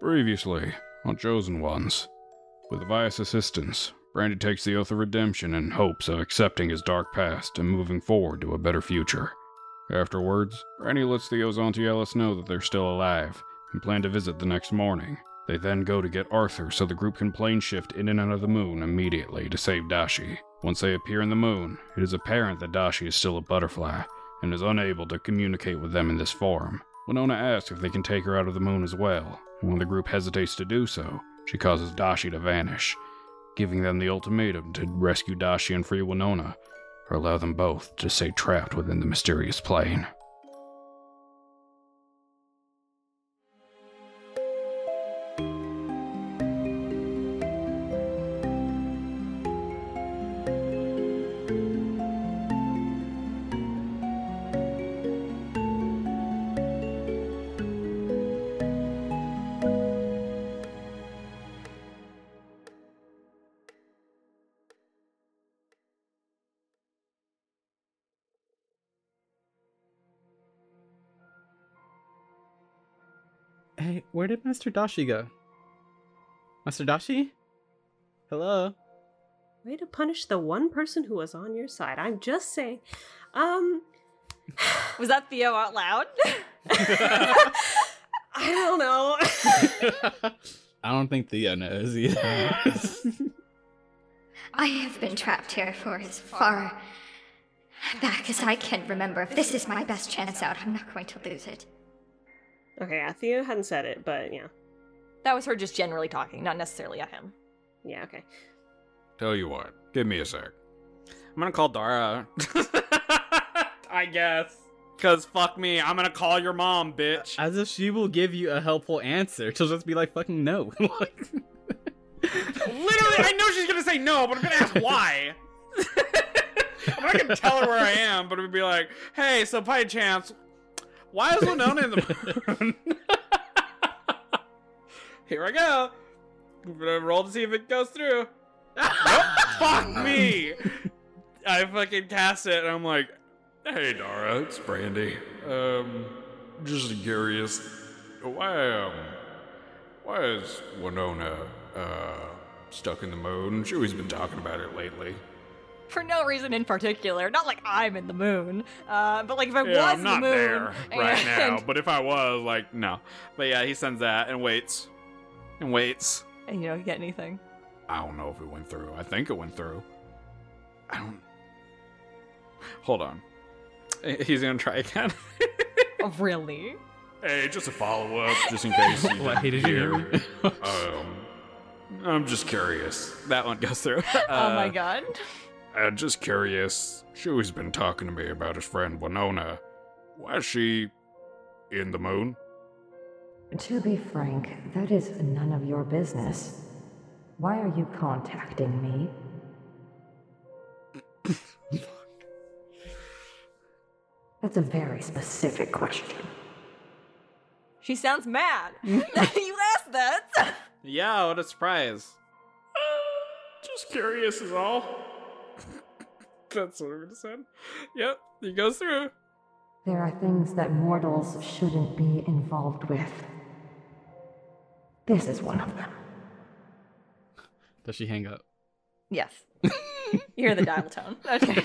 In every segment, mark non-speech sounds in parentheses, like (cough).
Previously, on Chosen Ones, with Vias' assistance, Brandy takes the oath of redemption in hopes of accepting his dark past and moving forward to a better future. Afterwards, Brandy lets the Ozonti Ellis know that they're still alive and plan to visit the next morning. They then go to get Arthur so the group can plane shift in and out of the moon immediately to save Dashi. Once they appear in the moon, it is apparent that Dashi is still a butterfly and is unable to communicate with them in this form. Winona asks if they can take her out of the moon as well, when the group hesitates to do so, she causes Dashi to vanish, giving them the ultimatum to rescue Dashi and free Winona, or allow them both to stay trapped within the mysterious plane. Hey, where did Master Dashi go? Master Dashi? Hello? Way to punish the one person who was on your side. I'm just saying. Um, Was that Theo out loud? (laughs) I don't know. (laughs) I don't think Theo knows either. I have been trapped here for as far back as I can remember. If this is my best chance out, I'm not going to lose it. Okay, yeah, Theo hadn't said it, but yeah. that was her just generally talking, not necessarily at him. Yeah, okay. Tell you what, give me a sec. I'm gonna call Dara. (laughs) I guess. Cause fuck me, I'm gonna call your mom, bitch. As if she will give you a helpful answer. She'll just be like, fucking no. Like- (laughs) Literally, I know she's gonna say no, but I'm gonna ask why. I'm not gonna tell her where I am, but it would be like, hey, so by chance, why is Winona in the moon? (laughs) Here I go. I'm gonna roll to see if it goes through. nope, fuck me. (laughs) I fucking cast it, and I'm like, Hey Dara, it's Brandy. Um, just curious, why um, why is Winona uh stuck in the moon? Chewy's been talking about it lately. For no reason in particular. Not like I'm in the moon. Uh, but like if I yeah, was I'm not the moon. there (laughs) right now. But if I was, like, no. But yeah, he sends that and waits, and waits. and you don't get anything. I don't know if it went through. I think it went through. I don't. Hold on. (laughs) He's gonna try again. Oh, really? (laughs) Hey, just a follow up, just in case. You What, hey, did you hear um, I'm just curious. that one goes through. oh my Uh, god. I'm just curious. Chewy's been talking to me about his friend Winona. Why is she in the moon? To be frank, that is none of your business. Why are you contacting me? That's a very specific question. She sounds mad. (laughs) (laughs) you asked that. Yeah, what a surprise. Just curious is all. (laughs) That's what I'm gonna say. Yep, he goes through. There are things that mortals shouldn't be involved with. This is one of them. (laughs) Does she hang up? yes. you (laughs) hear the dial tone. Okay.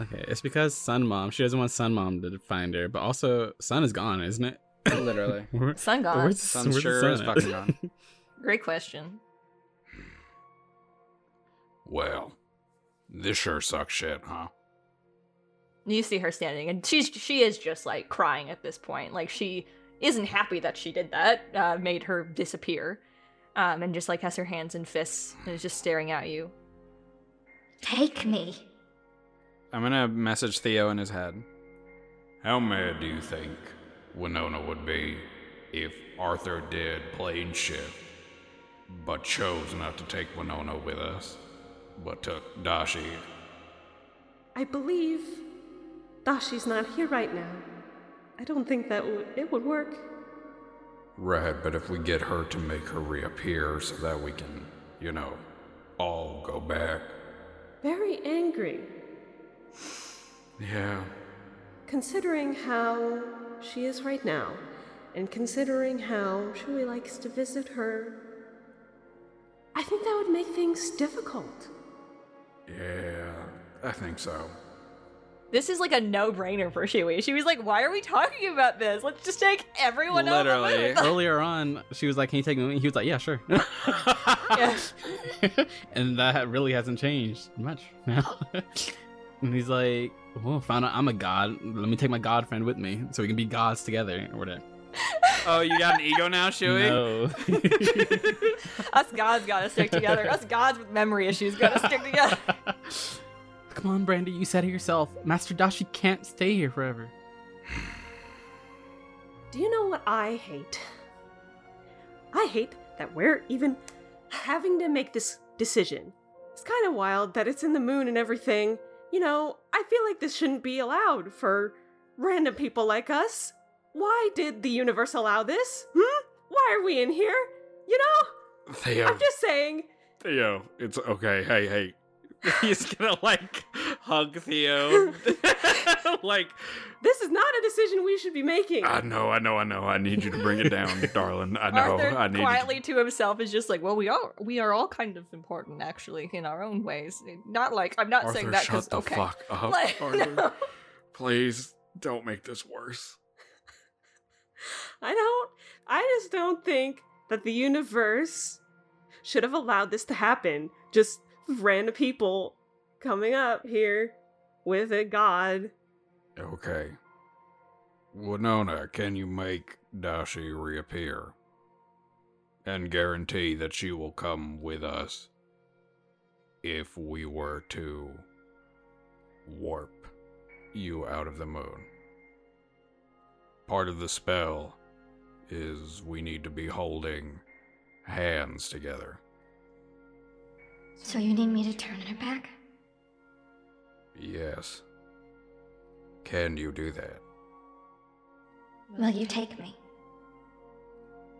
Okay, it's because Sun Mom, she doesn't want Sun Mom to find her, but also Sun is gone, isn't it? Literally. Sun gone. Where's the, Sun where's sure sun is at? fucking gone. Great question. Well, this sure sucks shit, huh? You see her standing, and she's she is just like crying at this point. Like she isn't happy that she did that, uh, made her disappear, um, and just like has her hands in fists and is just staring at you. Take me. I'm gonna message Theo in his head. How mad do you think Winona would be if Arthur did plane shift, but chose not to take Winona with us, but took Dashi? I believe Dashi's not here right now. I don't think that would it would work. Right, but if we get her to make her reappear so that we can, you know, all go back. Very angry, Yeah. considering how she is right now. and considering how Shui likes to visit her, I think that would make things difficult. Yeah, I think so. This is like a no-brainer for Shui. She was like, "Why are we talking about this? Let's just take everyone Literally. out." of the Earlier on, she was like, "Can you take me?" with? He was like, "Yeah, sure." yeah. (laughs) and that really hasn't changed much now. (laughs) and he's like, "Well, found out I'm a god. Let me take my god friend with me, so we can be gods together, or whatever." (laughs) oh, you got an ego now, Shui? No. (laughs) Us gods gotta stick together. Us gods with memory issues gotta stick together. (laughs) Come on, Brandy. You said it yourself. Master Dashi can't stay here forever. Do you know what I hate? I hate that we're even having to make this decision. It's kind of wild that it's in the moon and everything. You know, I feel like this shouldn't be allowed for random people like us. Why did the universe allow this? Hmm? Why are we in here? You know? Theo, I'm just saying. Theo, it's okay. Hey, hey. (laughs) He's gonna like hug Theo. (laughs) like, This is not a decision we should be making. I know, I know, I know. I need you to bring it down, (laughs) darling. I know. Arthur I need you quietly to himself is just like, "Well, we are we are all kind of important, actually, in our own ways. Not like I'm not Arthur, saying that shut because the okay, fuck up, Like, Arthur. no. Please don't make this worse. I don't. I just don't think that the universe should have allowed this to happen. Just random people coming up here with a god. Okay. Winona, can you make Dashi reappear? And guarantee that she will come with us if we were to warp you out of the moon. Part of the spell is we need to be holding hands together. So you need me to turn her back? Yes. Can you do that? Will you take me?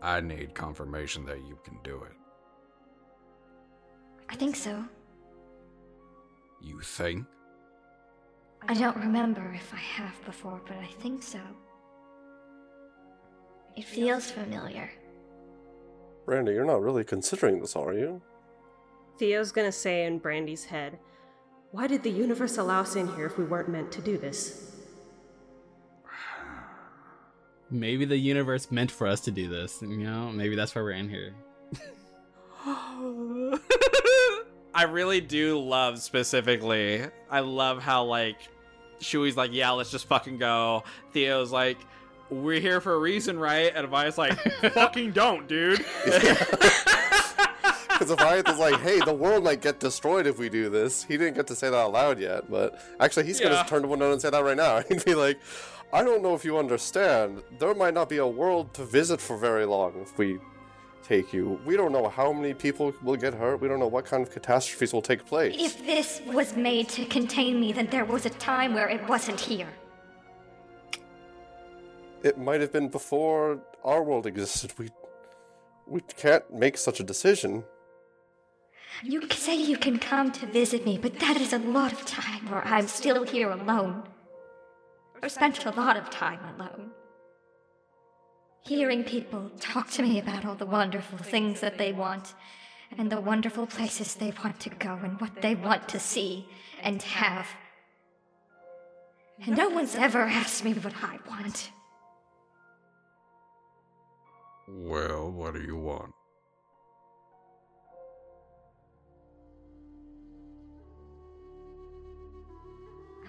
I need confirmation that you can do it. I think so. You think? I don't remember if I have before, but I think so. It feels familiar. Brandy, you're not really considering this, are you? Theo's gonna say in Brandy's head, Why did the universe allow us in here if we weren't meant to do this? Maybe the universe meant for us to do this. You know, maybe that's why we're in here. (laughs) I really do love specifically. I love how like Shui's like, yeah, let's just fucking go. Theo's like, we're here for a reason, right? And Avi's like, (laughs) fucking don't, dude. (laughs) Because if is like, hey, the world might get destroyed if we do this, he didn't get to say that out loud yet, but actually, he's Yeah. gonna turn to Winona and say that right now. (laughs) He'd be like, I don't know if you understand, there might not be a world to visit for very long if we take you. We don't know how many people will get hurt, we don't know what kind of catastrophes will take place. If this was made to contain me, then there was a time where it wasn't here. It might have been before our world existed. We. We can't make such a decision. You say you can come to visit me, but that is a lot of time where I'm still here alone. I've spent a lot of time alone. Hearing people talk to me about all the wonderful things that they want, and the wonderful places they want to go, and what they want to see and have. And no one's ever asked me what I want. Well, what do you want?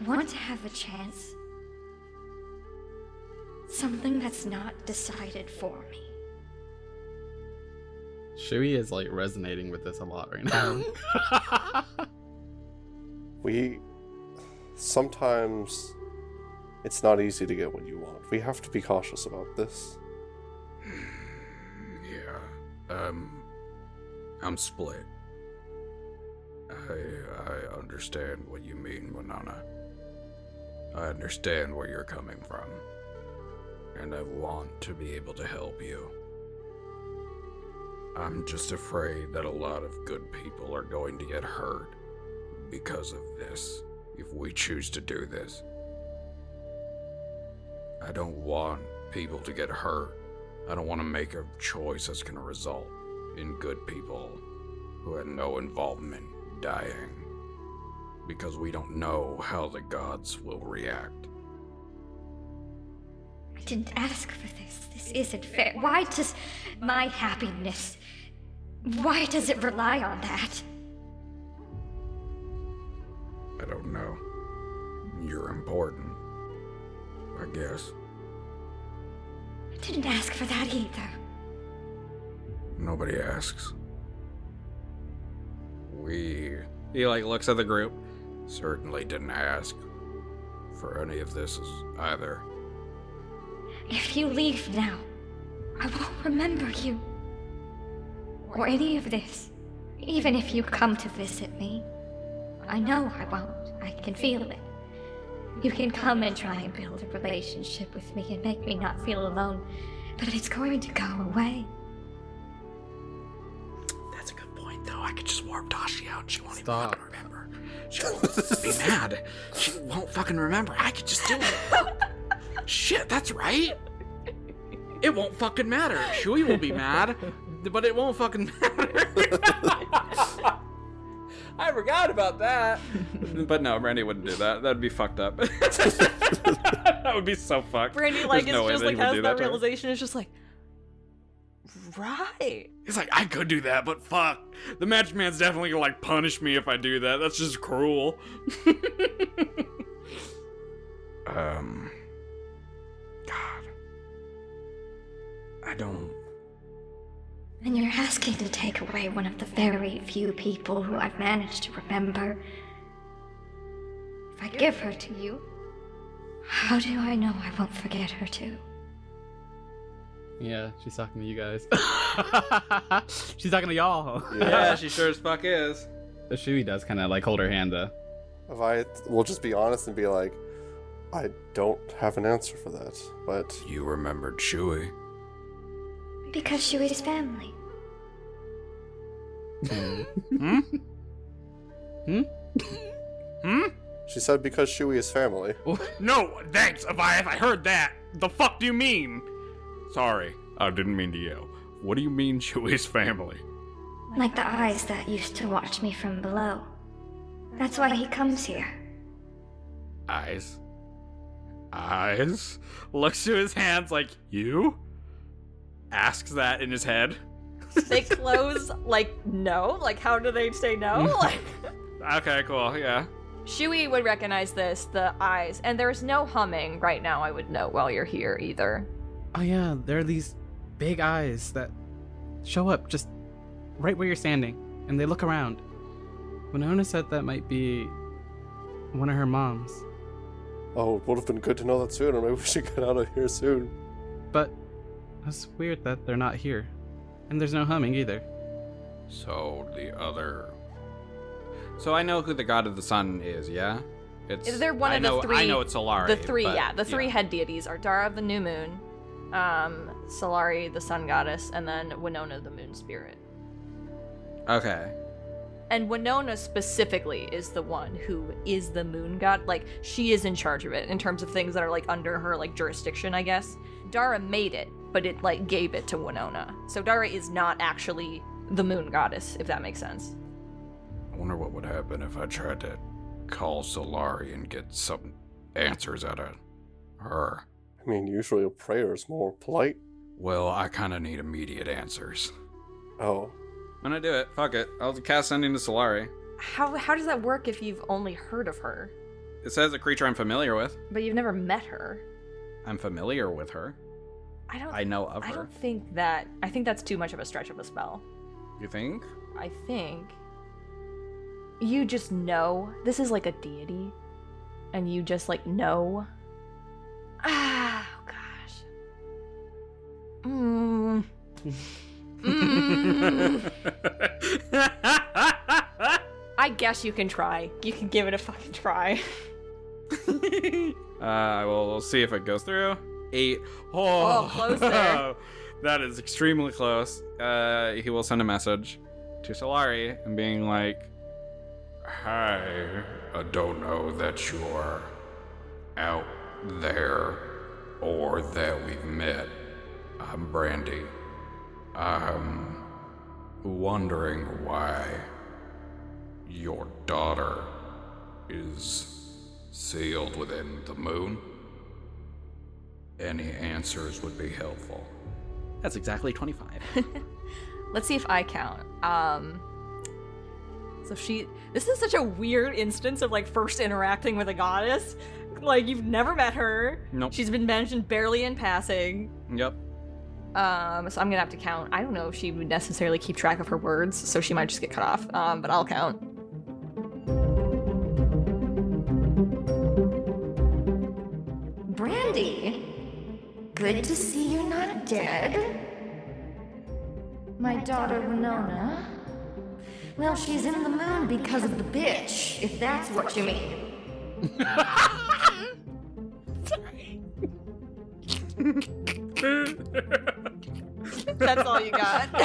I want to have a chance. Something that's not decided for me. Shui is like resonating with this a lot right now. Um, (laughs) we sometimes it's not easy to get what you want. We have to be cautious about this. Um I'm split. I I understand what you mean, Winona. I understand where you're coming from. And I want to be able to help you. I'm just afraid that a lot of good people are going to get hurt because of this if we choose to do this. I don't want people to get hurt I don't want to make a choice that's going to result in good people who had no involvement dying. Because we don't know how the gods will react. I didn't ask for this. This isn't fair. Why does my happiness. Why does it rely on that? I don't know. You're important. I guess. I didn't ask for that either. Nobody asks. We He like looks at the group. certainly didn't ask for any of this either. If you leave now, I won't remember you. Or any of this. Even if you come to visit me. I know I won't. I can feel it. You can come and try and build a relationship with me and make me not feel alone, but it's going to go away. That's a good point, though. I could just warp Dashi out. She won't Stop. even fucking remember. She won't be (laughs) mad. She won't fucking remember. I could just do it. Shit, that's right. It won't fucking matter. Shui will be mad, but it won't fucking (laughs) matter. I forgot about that. (laughs) But no, Brandy wouldn't do that. That'd be fucked up. (laughs) that would be so fucked. Brandy like There's no is just like has do that realization. Is just like, right. He's like, I could do that, but fuck. The match man's definitely gonna like punish me if I do that. That's just cruel. (laughs) Um. God. I don't. And you're asking to take away one of the very few people who I've managed to remember. If I give her to you, how do I know I won't forget her too? Yeah, she's talking to you guys. (laughs) she's talking to y'all. yeah, she (laughs) sure as fuck is. The Shui does kind of like hold her hand though. If I will just be honest and be like, I don't have an answer for that, but You remembered Shui. Because Shui's family. Hmm? Hmm? Hmm? she said because Shui is family. (laughs) No, thanks, Avayath. I heard that. The fuck do you mean? Sorry, I didn't mean to yell. What do you mean Shui's family? Like the eyes that used to watch me from below. That's why he comes here. Eyes. Eyes? Looks to his hands like, you? Asks that in his head. They close like no. Like how do they say no? Mm. like Okay, cool, yeah. Shui would recognize this, the eyes, and there's no humming right now. I would know while you're here either. Oh yeah, there are these big eyes that show up just right where you're standing, and they look around. Winona said that might be one of her moms, Oh, it would have been good to know that sooner. Maybe we should get out of here soon. but it's weird that they're not here, and there's no humming either. So the other. So I know who the god of the sun is, yeah? It's is there one I of the three? I know it's Solari. the three, but- yeah, the three head deities are Dara of the new moon, um, Solari the sun goddess, and then Winona the moon spirit. Okay. And Winona specifically is the one who is the moon god. Like she is in charge of it in terms of things that are like under her like jurisdiction, I guess. Dara made it, but it like gave it to Winona. So Dara is not actually the moon goddess, if that makes sense. I wonder what would happen if I tried to call Solari and get some answers out of her. I mean, usually a prayer is more polite. Well, I kind of need immediate answers. Oh, I'm gonna do it. Fuck it. I'll cast sending to Solari. How how does that work if you've only heard of her, It says a creature I'm familiar with. but you've never met her? I'm familiar with her. I don't. I know of I her. don't think that. I think that's too much of a stretch of a spell. You think? I think you just know this is like a deity, and you just like know. Ah, (sighs) oh gosh. Mm. (laughs) Mm. (laughs) I guess you can try. You can give it a fucking try. (laughs) uh, I will see if it goes through. Eight. Oh, Oh, (laughs) that is extremely close. Uh, he will send a message to Solari and being like, Hi, I don't know that you're out there or that we've met. I'm Brandy. I'm wondering why your daughter is sealed within the moon. Any answers would be helpful. That's exactly 25. (laughs) Let's see if I count. Um so she this is such a weird instance of like first interacting with a goddess. Like you've never met her. Nope. She's been mentioned barely in passing. Yep. Um so I'm going to have to count. I don't know if she would necessarily keep track of her words, so she might just get cut off. Um but I'll count. Good to see you're not dead. My daughter Winona. Well, she's in the moon because of the bitch, if that's what you mean. (laughs) That's all you got. (laughs)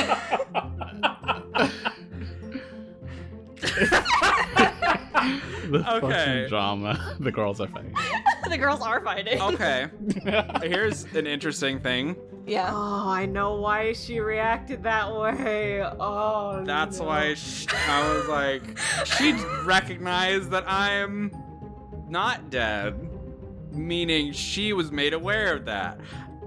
the Okay. fucking drama. The girls are fighting. (laughs) the girls are fighting. Okay. (laughs) Here's an interesting thing. Yeah. Oh, I know why she reacted that way. Oh, That's no. why sh- I was like, she recognized that I'm not dead, meaning she was made aware of that.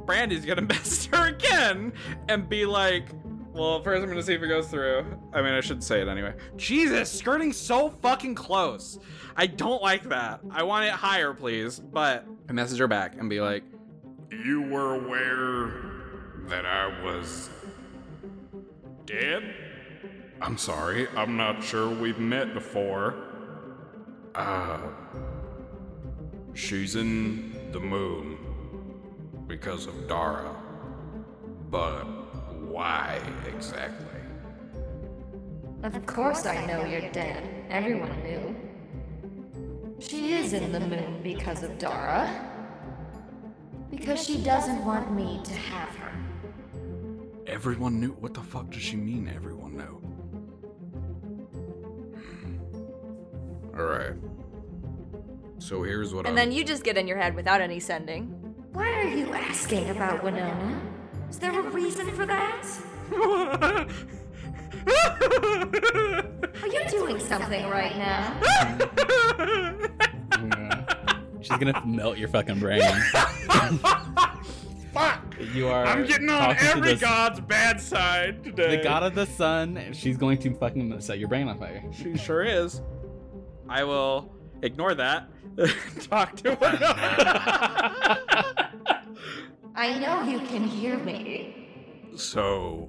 Brandy's gonna (laughs) mess her again and be like, well, first I'm gonna see if it goes through. I mean, I should say it anyway. Jesus, skirting so fucking close. I don't like that. I want it higher, please. But I message her back and be like, You were aware that I was dead? I'm sorry, I'm not sure we've met before. Uh, she's in the moon because of Dara. But why exactly? Of course I know you're dead. Everyone knew. She is in the moon because of Dara. Because she doesn't want me to have her. Everyone knew? What the fuck does she mean, everyone knew? Alright. So here's what And I'm. then you just get in your head without any sending. Why are you asking about Winona? Is there a reason for that? Are you doing something right now? She's gonna melt your fucking brain. (laughs) fuck! You are. I'm getting on talking to every the- god's bad side today. The god of the sun. She's going to fucking set your brain on fire. She sure is. I will ignore that. (laughs) Talk to her. (laughs) I know you can hear me. So,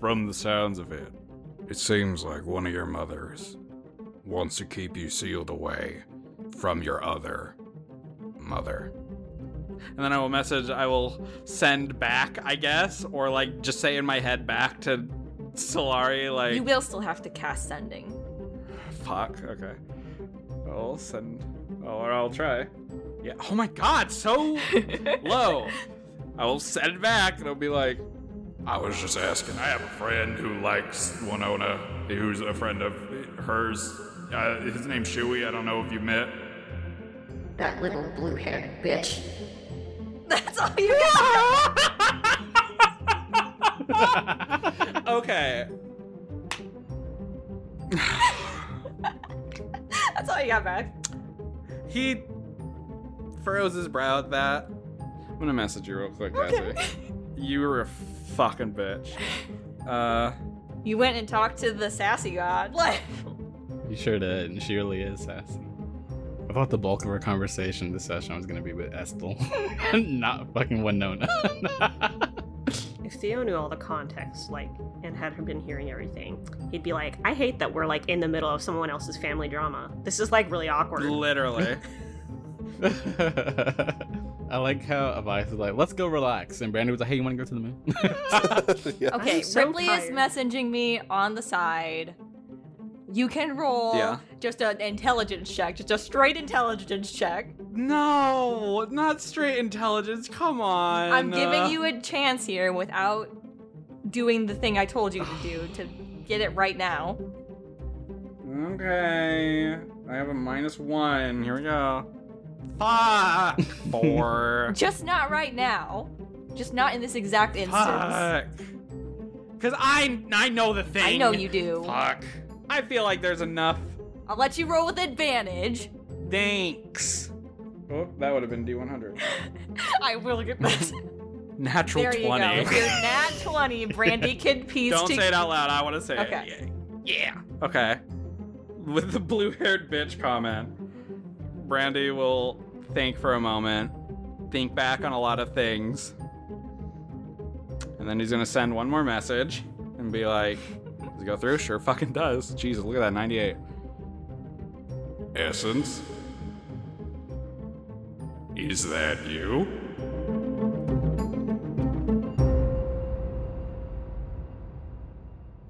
from the sounds of it, it seems like one of your mothers wants to keep you sealed away from your other mother. and then I will message. I will send back, I guess, or like just say in my head back to Solari, like, You will still have to cast sending. fuck. Okay. I'll send. Or I'll try. Yeah. Oh my God, so (laughs) low. I will send it back, and it'll be like, I was just asking. I have a friend who likes Winona, who's a friend of hers. Uh, his name's Shui. I don't know if you met. That little blue haired bitch. (laughs) That's all you got. (laughs) okay. That's all you got back. He furrows his brow at that. I'm gonna message you real quick, Cassie. (laughs) You were a fucking bitch. Uh, You went and talked to the sassy god. (laughs) Like, You sure did, and she really is sassy. I thought the bulk of our conversation this session was gonna be with Estel, (laughs) not fucking Winona. If Theo knew all the context, like, and had been hearing everything, he'd be like, I hate that we're, like, in the middle of someone else's family drama. This is, like, really awkward. literally. I like how Avice is like, let's go relax, and Brandy was like, hey, you want to go to the moon? (laughs) (laughs) yeah. okay, so Ripley is messaging me on the side. You can roll Yeah. just an intelligence check, just a straight intelligence check. no, not straight intelligence. Come on. I'm giving Uh, you a chance here without doing the thing I told you to do (sighs) to get it right now. Okay. I have a minus one. Here we go. Fuck. Four. (laughs) Just not right now. just not in this exact instance. Fuck. Because I I know the thing. I know you do. Fuck. I feel like there's enough. I'll let you roll with advantage. Thanks. Oh, that would have been D100. (laughs) I will get this. Natural there 20. you go. With your (laughs) nat 20, Brandy can piece Don't to- say it out loud. I want to say Okay. it. Yeah. yeah. Okay. With the blue haired bitch comment, Brandy will think for a moment, think back on a lot of things, and then he's going to send one more message and be like, Does it go through? Sure fucking does. Jesus, look at that 98. Essence? Is that you?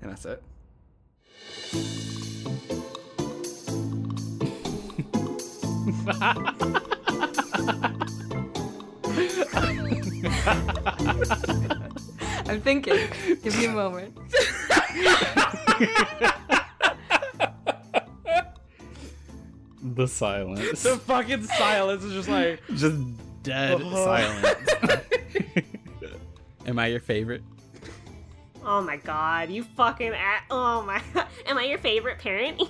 And that's it. (laughs) I'm thinking. Give me a moment. The silence. The fucking silence is just like, Just dead Uh-huh. silence. (laughs) Am I your favorite? Oh my god, you fucking at- Oh my (laughs) Am I your favorite parent?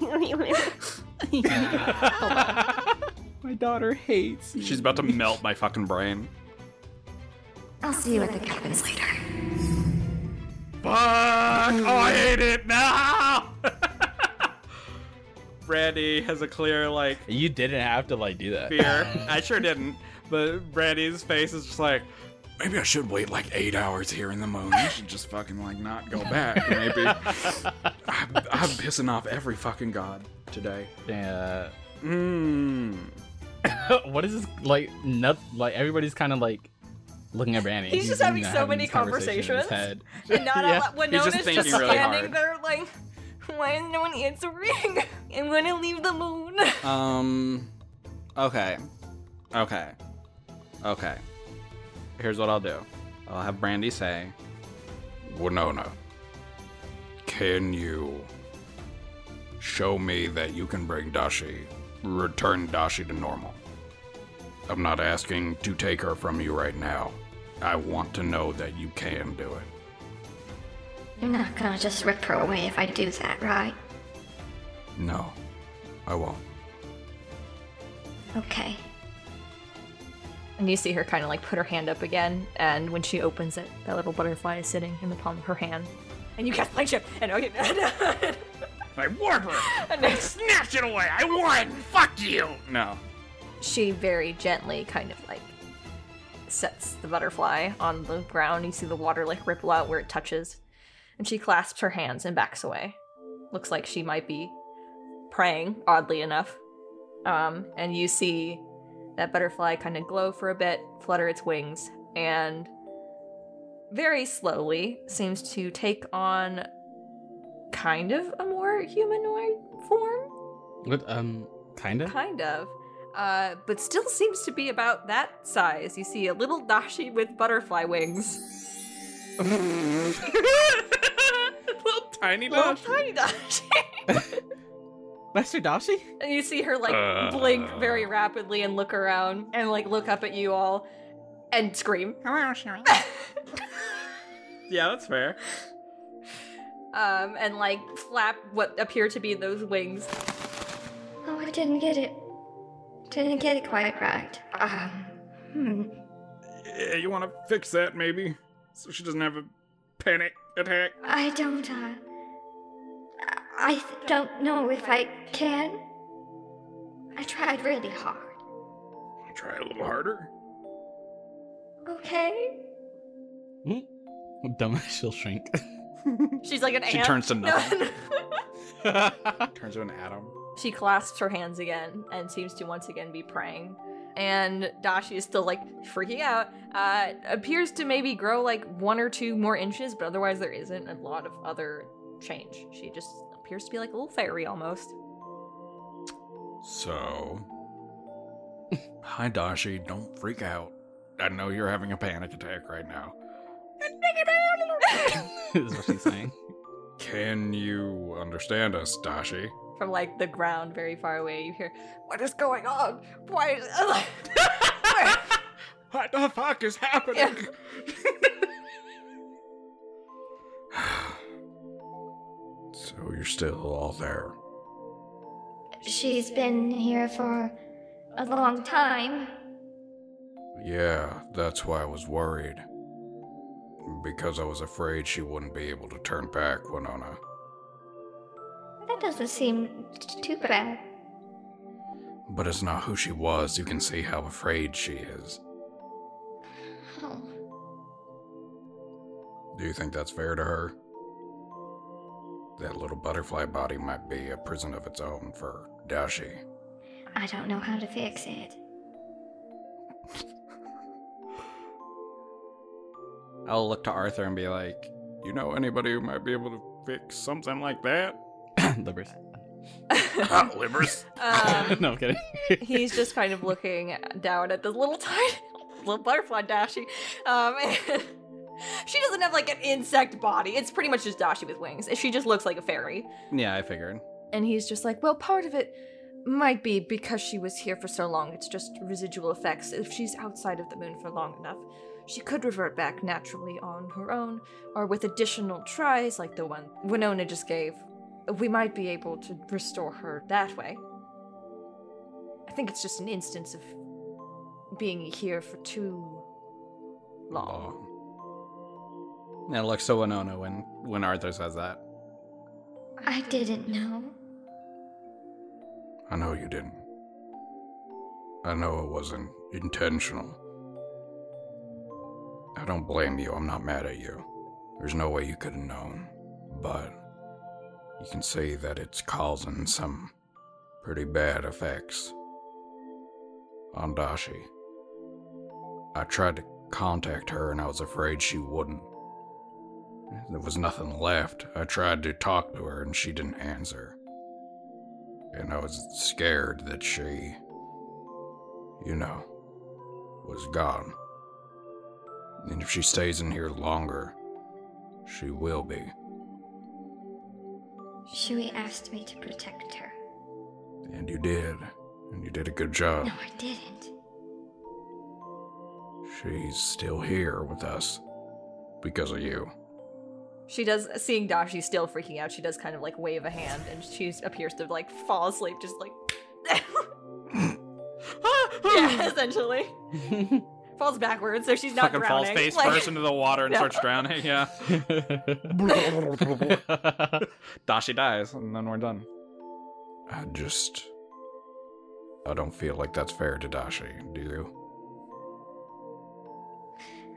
My daughter hates me. she's about to melt my fucking brain. I'll see you at the cabins later. Fuck! Oh, I hate it now! (laughs) Brandy has a clear, like, You didn't have to like do that. fear. (laughs) I sure didn't. But Brandy's face is just like, Maybe I should wait like eight hours here in the moon. I should just fucking like not go back. Maybe. (laughs) I'm, I'm pissing off every fucking god today. Yeah. mmm. (laughs) what is this like? Nut, like everybody's kind of like looking at Brandy. He's just in having there so many this conversation in his conversations. head. (laughs) And not Yeah. all when He's just Nona's just, really standing hard. there like, why is no one answering? (laughs) I'm gonna leave the moon. Um. Okay. Okay. Okay. Here's what I'll do I'll have Brandy say, Winona, can you show me that you can bring Dashi, return Dashi to normal? I'm not asking to take her from you right now. I want to know that you can do it. You're not gonna just rip her away if I do that, right? No, I won't. Okay. And you see her kind of like put her hand up again, and when she opens it, that little butterfly is sitting in the palm of her hand. And you cast plane shift, and okay, (laughs) I warp her! (laughs) and then Snatch it away! I won! Fuck you! No. She very gently kind of like sets the butterfly on the ground. You see the water like ripple out where it touches. And she clasps her hands and backs away. Looks like she might be praying, oddly enough. Um, and you see that butterfly kind of glow for a bit, flutter its wings, and very slowly seems to take on kind of a more humanoid form What? Um, kind of. kind of uh, but still seems to be about that size. You see a little dashi with butterfly wings. (laughs) Little tiny Little dash. tiny dashi. (laughs) Master Dashi? and you see her like Uh. blink very rapidly and look around and like look up at you all and scream. (laughs) Yeah, that's fair. um, and like flap what appear to be those wings. Oh, I didn't get it. Didn't get it quite right. Um, hmm. Yeah, you want to fix that maybe? So she doesn't have a panic attack? I don't, uh. I don't know if I can. I tried really hard. Try a little harder. Okay? Dumb, (laughs) she'll shrink. She's like an She ant. turns to No, nothing. no. (laughs) Turns to an atom. She clasps her hands again and seems to once again be praying. And Dashi is still like freaking out. Uh, appears to maybe grow like one or two more inches, but otherwise there isn't a lot of other change. She just appears to be like a little fairy almost. So. (laughs) Hi, Dashi. Don't freak out. I know you're having a panic attack right now. (laughs) is what she's saying. Can you understand us, Dashi? From like the ground very far away, you hear, What is going on? Why is. (laughs) (laughs) What the fuck is happening? (sighs) So you're still all there. She's been here for a long time. Yeah, that's why I was worried. Because I was afraid she wouldn't be able to turn back, Winona. That doesn't seem t- too bad. But it's not who she was. You can see how afraid she is. Oh, Do you think that's fair to her? That little butterfly body might be a prison of its own for Dashi. I don't know how to fix it. I'll look to Arthur and be like, You know anybody who might be able to fix something like that? (laughs) Livers. Ah, (laughs) livers. Um, (laughs) no, I'm kidding. he's just kind of looking down at the little tiny little butterfly Dashi. Um, she doesn't have like an insect body. It's pretty much just Dashi with wings. She just looks like a fairy. yeah, I figured. And he's just like, well, part of it might be because she was here for so long. It's just residual effects. If she's outside of the moon for long enough, she could revert back naturally on her own, or with additional tries like the one Winona just gave. We might be able to restore her that way. I think it's just an instance of being here for too long. Yeah, it looks so Winona when when Arthur says that. I didn't know. I know you didn't. I know it wasn't intentional. I don't blame you. I'm not mad at you. There's no way you could have known. But you can see that it's causing some pretty bad effects on Dashi. I tried to contact her and I was afraid she wouldn't. There was nothing left. I tried to talk to her and she didn't answer. And I was scared that she, you know, was gone. And if she stays in here longer, she will be. Shui asked me to protect her. And you did. And you did a good job. No, I didn't. She's still here with us because of you. She does, seeing Dashi still freaking out, she does kind of like wave a hand and she appears to like fall asleep, just like. (laughs) (laughs) (laughs) yeah, essentially. Falls backwards, so she's not fucking falls drowning. face Like- first into the water and (laughs) Yeah. starts drowning. Yeah. (laughs) (laughs) Dashi dies, and then we're done. I just. I don't feel like that's fair to Dashi, do you?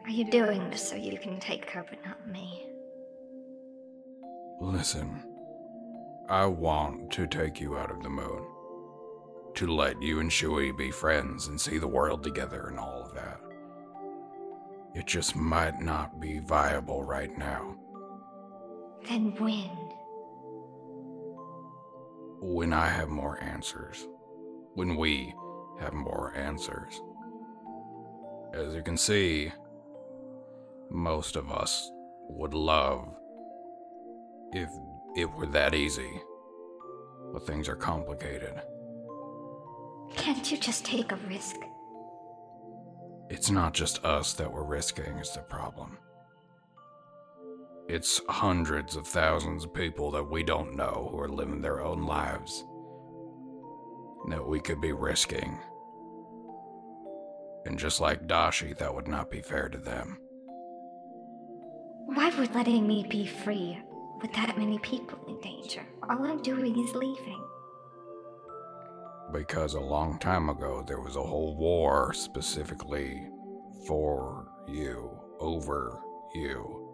Are you doing this so you can take her but not me? Listen, I want to take you out of the moon. To let you and Shui be friends and see the world together and all of that. It just might not be viable right now. Then when? When I have more answers. When we have more answers. As you can see, most of us would love if it were that easy. But things are complicated. Can't you just take a risk? It's not just us that we're risking is the problem. It's hundreds of thousands of people that we don't know who are living their own lives that we could be risking. And just like Dashi, that would not be fair to them. Why would letting me be free with that many people in danger? All I'm doing is leaving. Because a long time ago, there was a whole war specifically for you, over you.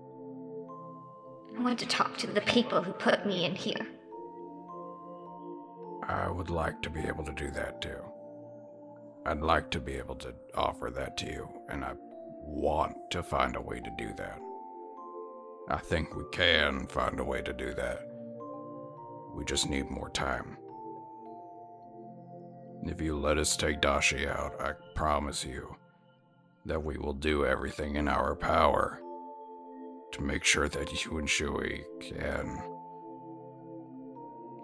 I want to talk to the people who put me in here. I would like to be able to do that too. I'd like to be able to offer that to you, and I want to find a way to do that. I think we can find a way to do that. We just need more time. If you let us take Dashi out, I promise you that we will do everything in our power to make sure that you and Shui can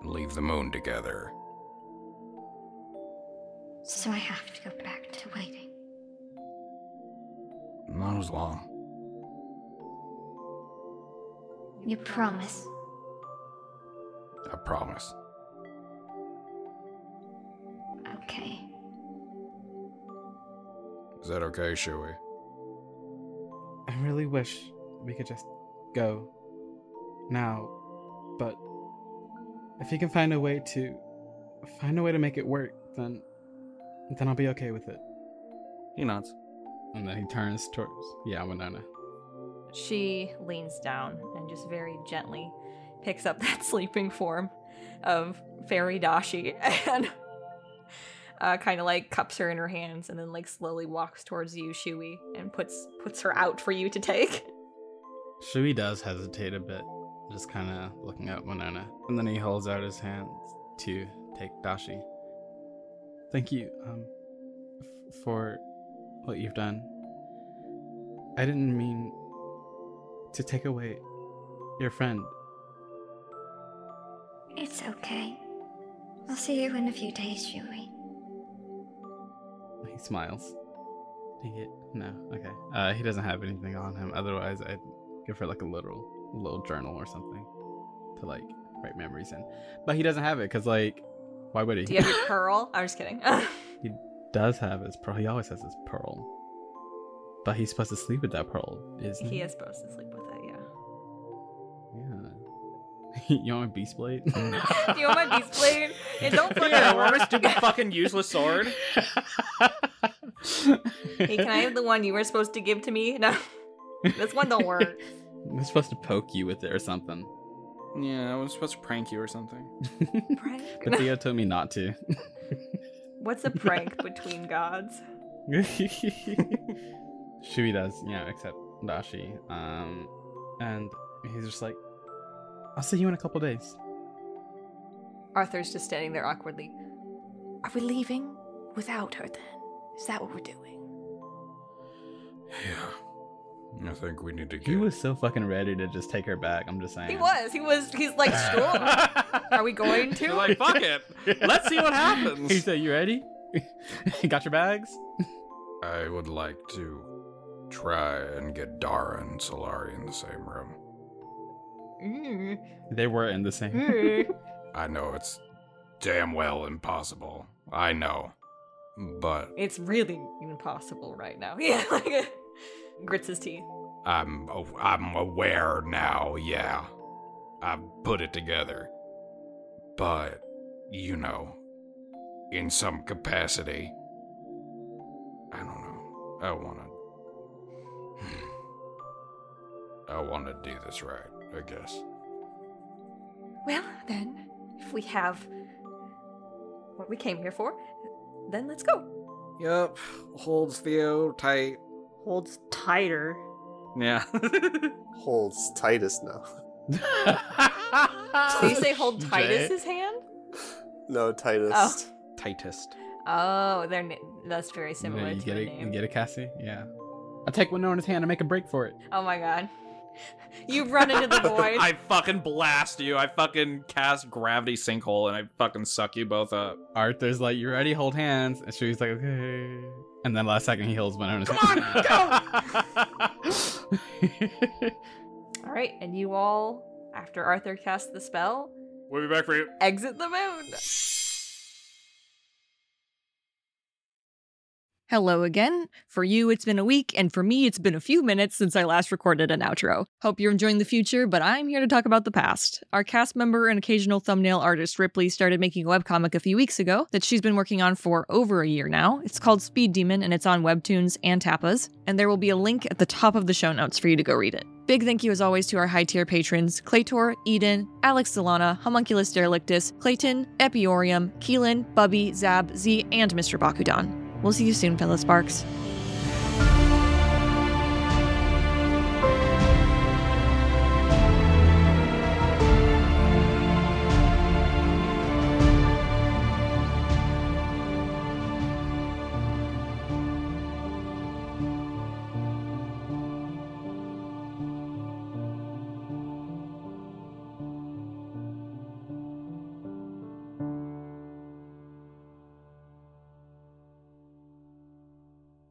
leave the moon together. So I have to go back to waiting. Not as long. You promise. I promise. Okay. Is that okay, Shui? I really wish we could just go now, but if you can find a way to find a way to make it work, then then I'll be okay with it. He nods. And then he turns towards yeah, Winona. She leans down and just very gently picks up that (laughs) sleeping form of Fairy Dashi (laughs) and uh, kind of like cups her in her hands and then like slowly walks towards you, Shui, and puts puts her out for you to take. (laughs) Shui does hesitate a bit, just kind of looking at Winona, and then he holds out his hands to take Dashi. Thank you, um, f- for what you've done. I didn't mean to take away your friend. It's okay. I'll see you in a few days, Shui. He smiles. Do you get no? Okay. Uh, he doesn't have anything on him. Otherwise, I'd give her like a little, little journal or something to like write memories in. But he doesn't have it because like, why would he? Do you have your (laughs) pearl? I'm just kidding. he does have his pearl. He always has his pearl. But he's supposed to sleep with that pearl, isn't he? he is supposed to sleep with (laughs) you want my beast blade? (laughs) (laughs) Do you want my beast blade? Yeah, don't fuck Yeah, it want my stupid fucking useless sword? Hey, can I have the one you were supposed to give to me? No. This one don't work. I'm supposed to poke you with it or something. Yeah, I was supposed to prank you or something. Prank? But Theo told me not to. What's a prank between gods? Shui does, yeah, except Dashi. Um, and he's just like, I'll see you in a couple days. Arthur's just standing there awkwardly. Are we leaving without her then? Is that what we're doing? Yeah. I think we need to get. He was so fucking ready to just take her back. I'm just saying. He was. He was. He's like, sure. (laughs) Are we going (laughs) to? You're like, fuck it. Let's see what happens. He said, "You ready? (laughs) Got your bags?" I would like to try and get Dara and Solari in the same room. They were in the same. mm. (laughs) I know it's damn well impossible. I know. But It's really impossible right now. (laughs) Yeah, like grits his teeth. I'm I'm aware now, yeah. I've put it together. But you know, in some capacity, I don't know. I want to I want to do this right, I guess. Well, then, if we have what we came here for, then let's go. Yup. Holds Theo tight. Holds tighter. Yeah. (laughs) Holds Titus now. (laughs) Did you say hold Jay? Titus's hand? No, Titus. Oh. Tightest. Oh, they're na- that's very similar you to get a it? name. You get it, Cassie? Yeah. I'll take Winona's hand and make a break for it. Oh my god. You run into the (laughs) void. I fucking blast you. I fucking cast gravity sinkhole and I fucking suck you both up. Arthur's like, "You ready? Hold hands." And she's like, "Okay." And then last second, he holds Winona's Come hand. on, go! (laughs) all right, and you all, after Arthur casts the spell, We'll be back for you. exit the moon. Hello again. For you, it's been a week, and for me, it's been a few minutes since I last recorded an outro. Hope you're enjoying the future, but I'm here to talk about the past. Our cast member and occasional thumbnail artist Ripley started making a webcomic a few weeks ago that she's been working on for over a year now. It's called Speed Demon, and it's on Webtoons and Tapas, and there will be a link at the top of the show notes for you to go read it. Big thank you as always to our high tier patrons Klaytor, Edan, Alyx Solana, Homunculus Derelictus, Klayon, EpiAureum, Keilan, Bubby, Zab, Z, and Mr. Bakudan. We'll see you soon, fellow Sparks.